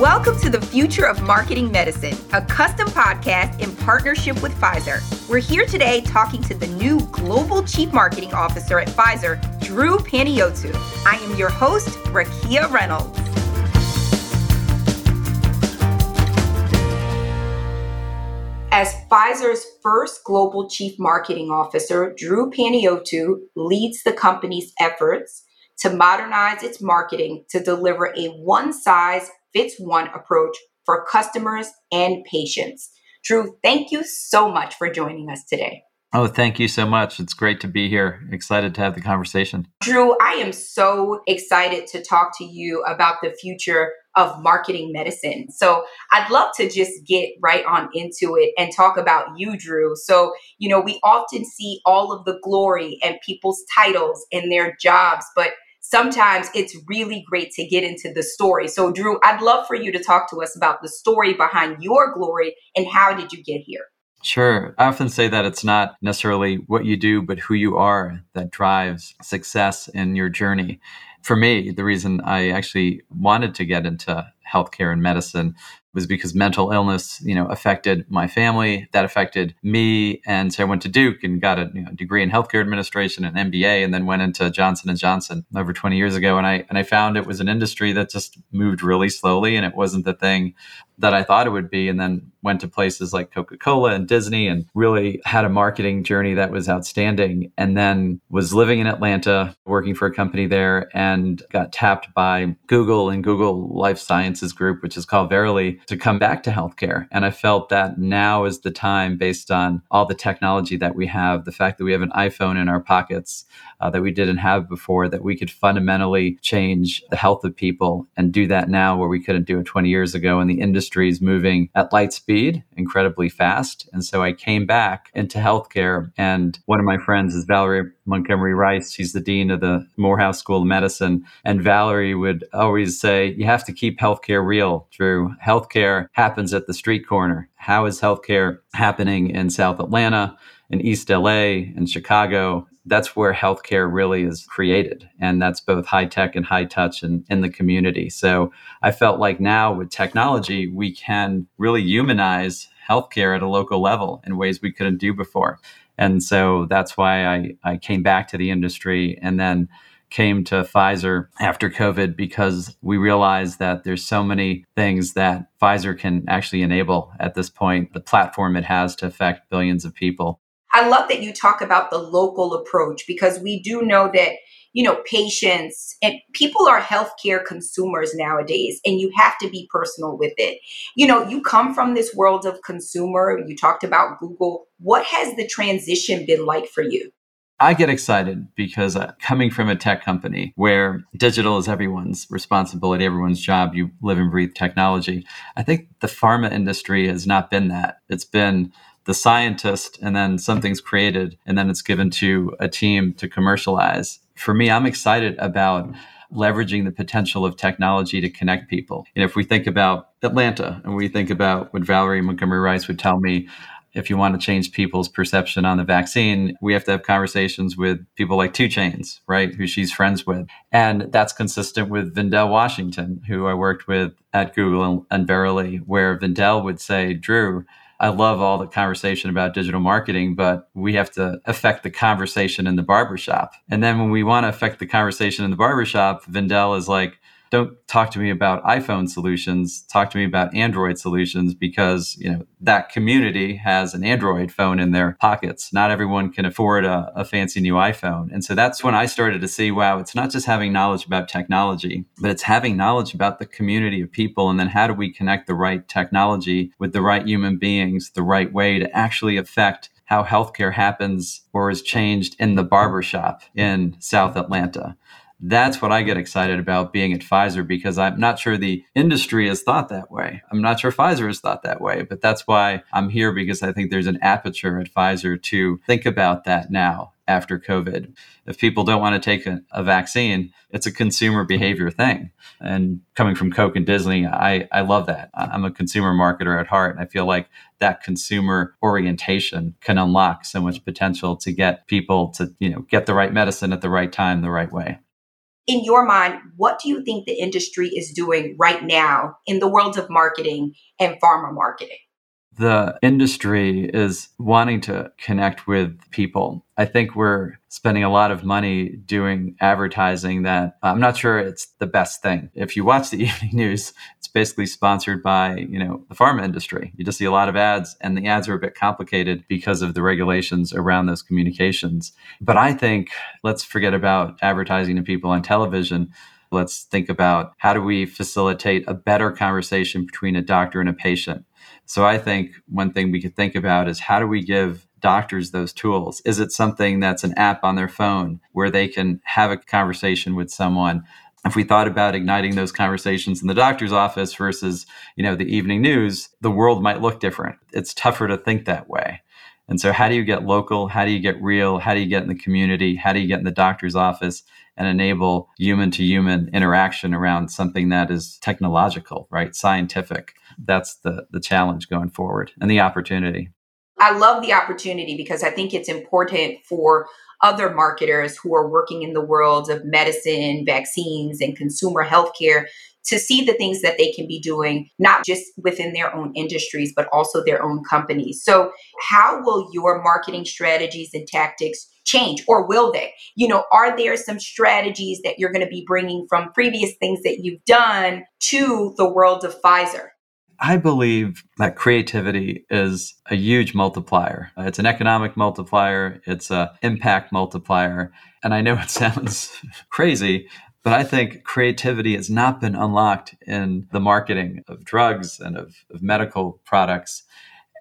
Welcome to the Future of Marketing Medicine, a custom podcast in partnership with Pfizer. We're here today talking to the new Global Chief Marketing Officer at Pfizer, Drew Panayiotou. I am your host, Rakia Reynolds. As Pfizer's first global chief marketing officer, Drew Panayiotou leads the company's efforts to modernize its marketing to deliver a one size fits one approach for customers and patients. Drew, thank you so much for joining us today. Oh, thank you so much. It's great to be here. Excited to have the conversation. Drew, I am so excited to talk to you about the future of marketing medicine. So I'd love to just get right on into it and talk about you, Drew. So, you know, we often see all of the glory and people's titles and their jobs, but sometimes it's really great to get into the story. So, Drew, I'd love for you to talk to us about the story behind your glory and how did you get here? Sure. I often say that it's not necessarily what you do, but who you are that drives success in your journey. For me, the reason I actually wanted to get into healthcare and medicine was because mental illness, you know, affected my family. That affected me, and so I went to Duke and got a you know, degree in healthcare administration, an MBA, and then went into Johnson and Johnson over 20 years ago. And I and I found it was an industry that just moved really slowly, and it wasn't the thing that I thought it would be. And then went to places like Coca Cola and Disney, and really had a marketing journey that was outstanding. And then was living in Atlanta, working for a company there, and got tapped by Google and Google Life Sciences Group, which is called Verily to come back to healthcare. And I felt that now is the time, based on all the technology that we have, the fact that we have an iPhone in our pockets uh, that we didn't have before, that we could fundamentally change the health of people and do that now where we couldn't do it 20 years ago. And the industry is moving at light speed, incredibly fast. And so I came back into healthcare. And one of my friends is Valerie Montgomery Rice. She's the dean of the Morehouse School of Medicine. And Valerie would always say, You have to keep healthcare real, Drew. Healthcare happens at the street corner. How is healthcare happening in South Atlanta, in East LA, and Chicago? That's where healthcare really is created. And that's both high tech and high touch and in the community. So I felt like now with technology, we can really humanize healthcare at a local level in ways we couldn't do before. And so that's why I, I came back to the industry and then came to Pfizer after COVID because we realized that there's so many things that Pfizer can actually enable at this point, the platform it has to affect billions of people. I love that you talk about the local approach because we do know that you know, patients and people are healthcare consumers nowadays, and you have to be personal with it. You know, you come from this world of consumer, you talked about Google. What has the transition been like for you? I get excited because uh, coming from a tech company where digital is everyone's responsibility, everyone's job, you live and breathe technology. I think the pharma industry has not been that. It's been the scientist and then something's created and then it's given to a team to commercialize for me, I'm excited about leveraging the potential of technology to connect people. And if we think about Atlanta and we think about what Valerie Montgomery Rice would tell me, if you want to change people's perception on the vaccine, we have to have conversations with people like 2 Chainz, right? Who she's friends with. And that's consistent with Vindell Washington, who I worked with at Google and, and Verily, where Vindell would say, Drew, I love all the conversation about digital marketing, but we have to affect the conversation in the barbershop. And then when we want to affect the conversation in the barbershop, Vindell is like, don't talk to me about iPhone solutions. Talk to me about Android solutions because you know that community has an Android phone in their pockets. Not everyone can afford a, a, fancy new iPhone, and so that's when I started to see, wow, it's not just having knowledge about technology, but it's having knowledge about the community of people, and then how do we connect the right technology with the right human beings, the right way to actually affect how healthcare happens or is changed in the barbershop in South Atlanta that's what I get excited about being at Pfizer because I'm not sure the industry is thought that way. I'm not sure Pfizer is thought that way, but that's why I'm here because I think there's an aperture at Pfizer to think about that now after COVID. If people don't want to take a, a, vaccine, it's a consumer behavior thing. And coming from Coke and Disney, I, I love that. I'm a consumer marketer at heart. And I feel like that consumer orientation can unlock so much potential to get people to, you know, get the right medicine at the right time, the right way. In your mind, what do you think the industry is doing right now in the world of marketing and pharma marketing? The industry is wanting to connect with people. I think we're spending a lot of money doing advertising that I'm not sure it's the best thing. If you watch the evening news, it's basically sponsored by, you know, the pharma industry. You just see a lot of ads and the ads are a bit complicated because of the regulations around those communications. But I think let's forget about advertising to people on television. Let's think about how do we facilitate a better conversation between a doctor and a patient so I think one thing we could think about is how do we give doctors those tools? Is it something that's an app on their phone where they can have a conversation with someone? If we thought about igniting those conversations in the doctor's office versus, you know, the evening news, the world might look different. It's tougher to think that way. And so how do you get local? How do you get real? How do you get in the community? How do you get in the doctor's office and enable human to human interaction around something that is technological, right? Scientific that's the the challenge going forward and the opportunity. I love the opportunity because I think it's important for other marketers who are working in the world of medicine, vaccines, and consumer healthcare to see the things that they can be doing, not just within their own industries, but also their own companies. So, how will your marketing strategies and tactics change, or will they? You know, are there some strategies that you're going to be bringing from previous things that you've done to the world of Pfizer? I believe that creativity is a huge multiplier. It's an economic multiplier, it's an impact multiplier. And I know it sounds crazy, but I think creativity has not been unlocked in the marketing of drugs and of, of medical products.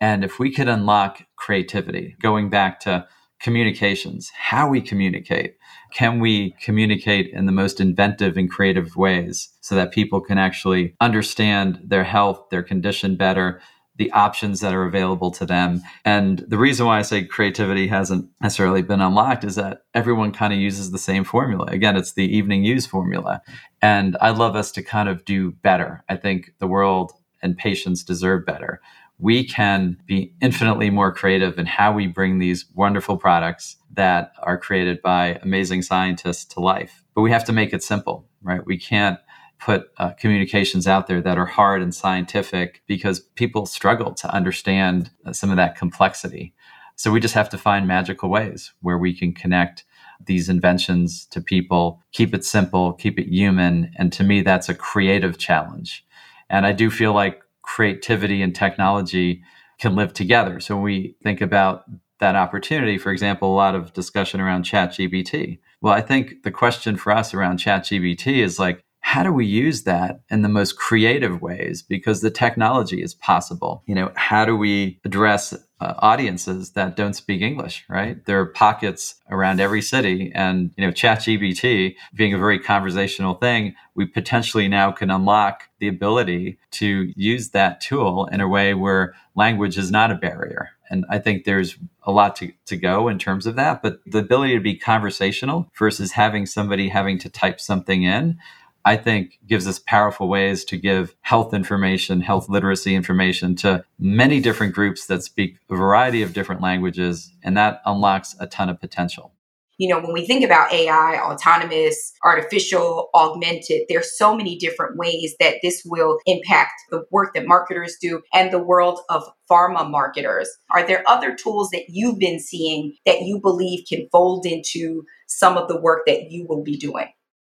And if we could unlock creativity, going back to communications, how we communicate, can we communicate in the most inventive and creative ways so that people can actually understand their health, their condition better, the options that are available to them. And the reason why I say creativity hasn't necessarily been unlocked is that everyone kind of uses the same formula. Again, it's the evening use formula. And I'd love us to kind of do better. I think the world and patients deserve better. We can be infinitely more creative in how we bring these wonderful products that are created by amazing scientists to life. But we have to make it simple, right? We can't put uh, communications out there that are hard and scientific because people struggle to understand uh, some of that complexity. So we just have to find magical ways where we can connect these inventions to people, keep it simple, keep it human. And to me, that's a creative challenge. And I do feel like creativity and technology can live together. So when we think about that opportunity. For example, a lot of discussion around ChatGPT. Well, I think the question for us around ChatGPT is like, how do we use that in the most creative ways? Because the technology is possible. You know, how do we address uh, audiences that don't speak English, right? There are pockets around every city and, you know, ChatGPT being a very conversational thing, we potentially now can unlock the ability to use that tool in a way where language is not a barrier, and I think there's a lot to, to go in terms of that. But the ability to be conversational versus having somebody having to type something in, I think gives us powerful ways to give health information, health literacy information to many different groups that speak a variety of different languages. And that unlocks a ton of potential you know, when we think about AI, autonomous, artificial, augmented, there's so many different ways that this will impact the work that marketers do and the world of pharma marketers. Are there other tools that you've been seeing that you believe can fold into some of the work that you will be doing?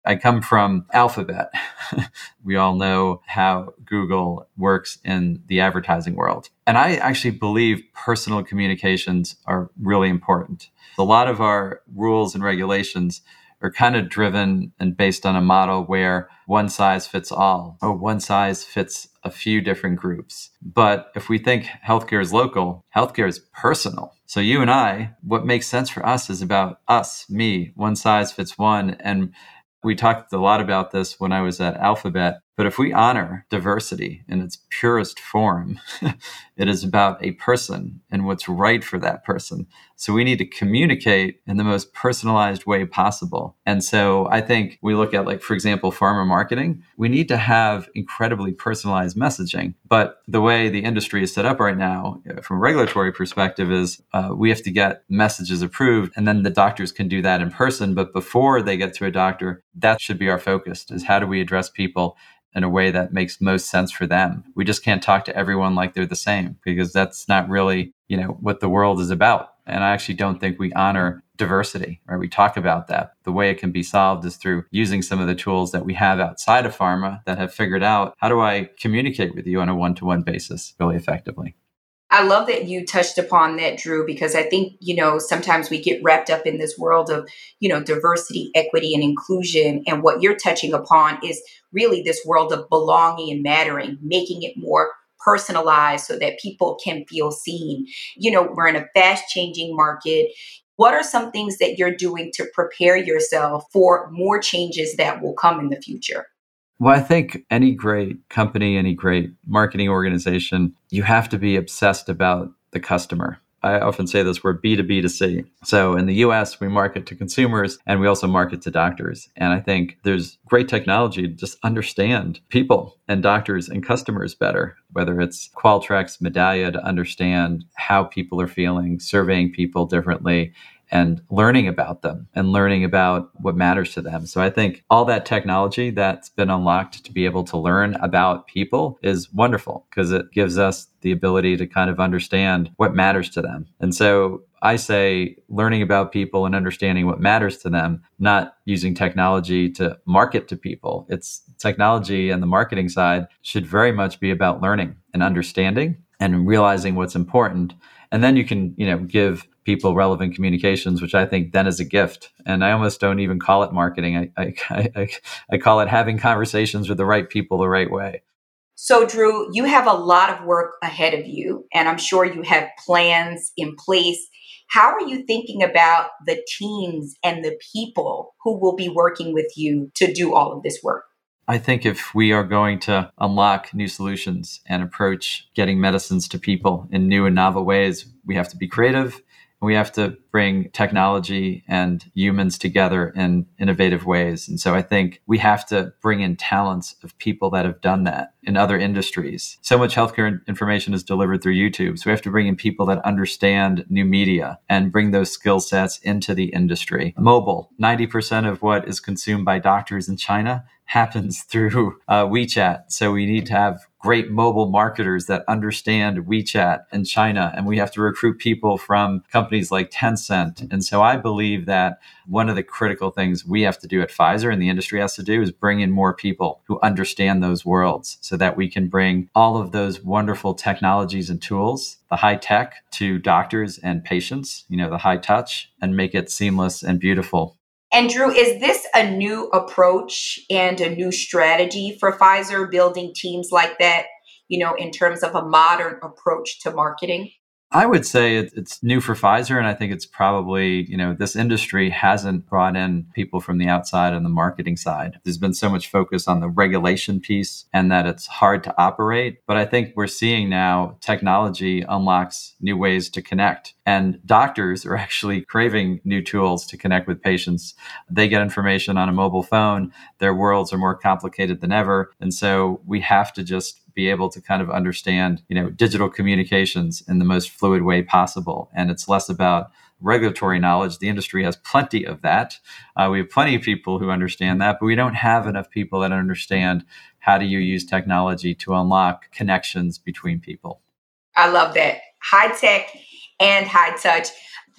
I come from Alphabet. we all know how Google works in the advertising world. And I actually believe personal communications are really important. A lot of our rules and regulations are kind of driven and based on a model where one size fits all or one size fits a few different groups. But if we think healthcare is local, healthcare is personal. So you and I, what makes sense for us is about us, me, one size fits one. And we talked a lot about this when I was at Alphabet. But if we honor diversity in its purest form, it is about a person and what's right for that person. So we need to communicate in the most personalized way possible. And so I think we look at, like, for example, pharma marketing, we need to have incredibly personalized messaging. But the way the industry is set up right now, uh, from a regulatory perspective, is uh, we have to get messages approved and then the doctors can do that in person. But before they get to a doctor, that should be our focus is how do we address people in a way that makes most sense for them. We just can't talk to everyone like they're the same because that's not really, you know, what the world is about. And I actually don't think we honor diversity right? we talk about that. The way it can be solved is through using some of the tools that we have outside of pharma that have figured out how do I communicate with you on a one-to-one basis really effectively. I love that you touched upon that, Drew, because I think, you know, sometimes we get wrapped up in this world of, you know, diversity, equity, and inclusion. And what you're touching upon is really this world of belonging and mattering, making it more personalized so that people can feel seen. You know, we're in a fast changing market. What are some things that you're doing to prepare yourself for more changes that will come in the future? Well, I think any great company, any great marketing organization, you have to be obsessed about the customer. I often say this we're B2B to C. So in the US, we market to consumers and we also market to doctors. And I think there's great technology to just understand people and doctors and customers better, whether it's Qualtrics, Medallia to understand how people are feeling, surveying people differently, and learning about them and learning about what matters to them. So I think all that technology that's been unlocked to be able to learn about people is wonderful because it gives us the ability to kind of understand what matters to them. And so I say learning about people and understanding what matters to them, not using technology to market to people. It's technology and the marketing side should very much be about learning and understanding and realizing what's important. And then you can, you know, give people relevant communications, which I think then is a gift. And I almost don't even call it marketing. I, I, I, I call it having conversations with the right people the right way. So, Drew, you have a lot of work ahead of you, and I'm sure you have plans in place. How are you thinking about the teams and the people who will be working with you to do all of this work? I think if we are going to unlock new solutions and approach getting medicines to people in new and novel ways, we have to be creative we have to bring technology and humans together in innovative ways. And so I think we have to bring in talents of people that have done that in other industries. So much healthcare information is delivered through YouTube. So we have to bring in people that understand new media and bring those skill sets into the industry. Mobile, 90% of what is consumed by doctors in China happens through uh, WeChat. So we need to have great mobile marketers that understand WeChat in China. And we have to recruit people from companies like Tencent. And so I believe that one of the critical things we have to do at Pfizer and the industry has to do is bring in more people who understand those worlds so that we can bring all of those wonderful technologies and tools, the high tech to doctors and patients, you know, the high touch and make it seamless and beautiful and Drew, is this a new approach and a new strategy for Pfizer building teams like that, you know, in terms of a modern approach to marketing? I would say it, it's new for Pfizer, and I think it's probably, you know, this industry hasn't brought in people from the outside on the marketing side. There's been so much focus on the regulation piece and that it's hard to operate. But I think we're seeing now technology unlocks new ways to connect. And doctors are actually craving new tools to connect with patients. They get information on a mobile phone, their worlds are more complicated than ever. And so we have to just be able to kind of understand, you know, digital communications in the most fluid way possible. And it's less about regulatory knowledge. The industry has plenty of that. Uh, we have plenty of people who understand that, but we don't have enough people that understand how do you use technology to unlock connections between people. I love that. High tech and high touch.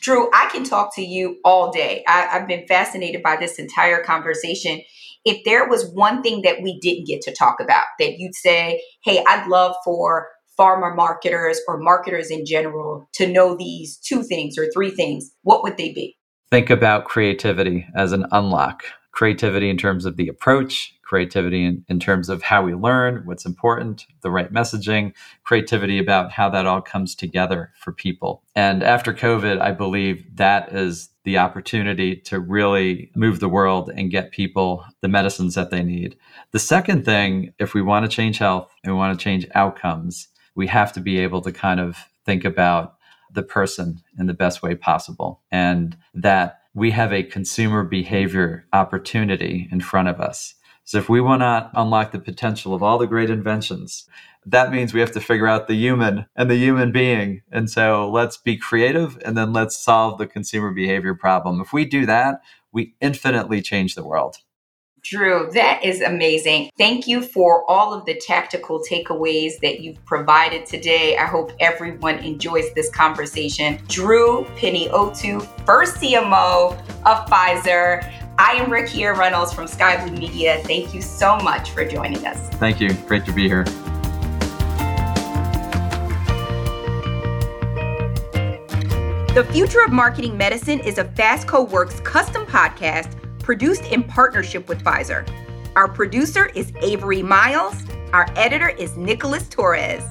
Drew, I can talk to you all day. I, have been fascinated by this entire conversation if there was one thing that we didn't get to talk about that you'd say, hey, I'd love for pharma marketers or marketers in general to know these two things or three things, what would they be? Think about creativity as an unlock. Creativity in terms of the approach, creativity in, in terms of how we learn, what's important, the right messaging, creativity about how that all comes together for people. And after COVID, I believe that is the opportunity to really move the world and get people the medicines that they need. The second thing, if we want to change health and we want to change outcomes, we have to be able to kind of think about the person in the best way possible and that we have a consumer behavior opportunity in front of us. So if we want to unlock the potential of all the great inventions, that means we have to figure out the human and the human being. And so let's be creative and then let's solve the consumer behavior problem. If we do that, we infinitely change the world. Drew, that is amazing. Thank you for all of the tactical takeaways that you've provided today. I hope everyone enjoys this conversation. Drew Panayiotou, first CMO of Pfizer. I am Rakia Reynolds from Skai Blue Media. Thank you so much for joining us. Thank you. Great to be here. The Future of Marketing Medicine is a Fast Works custom podcast produced in partnership with Pfizer. Our producer is Avery Miles. Our editor is Nicholas Torres.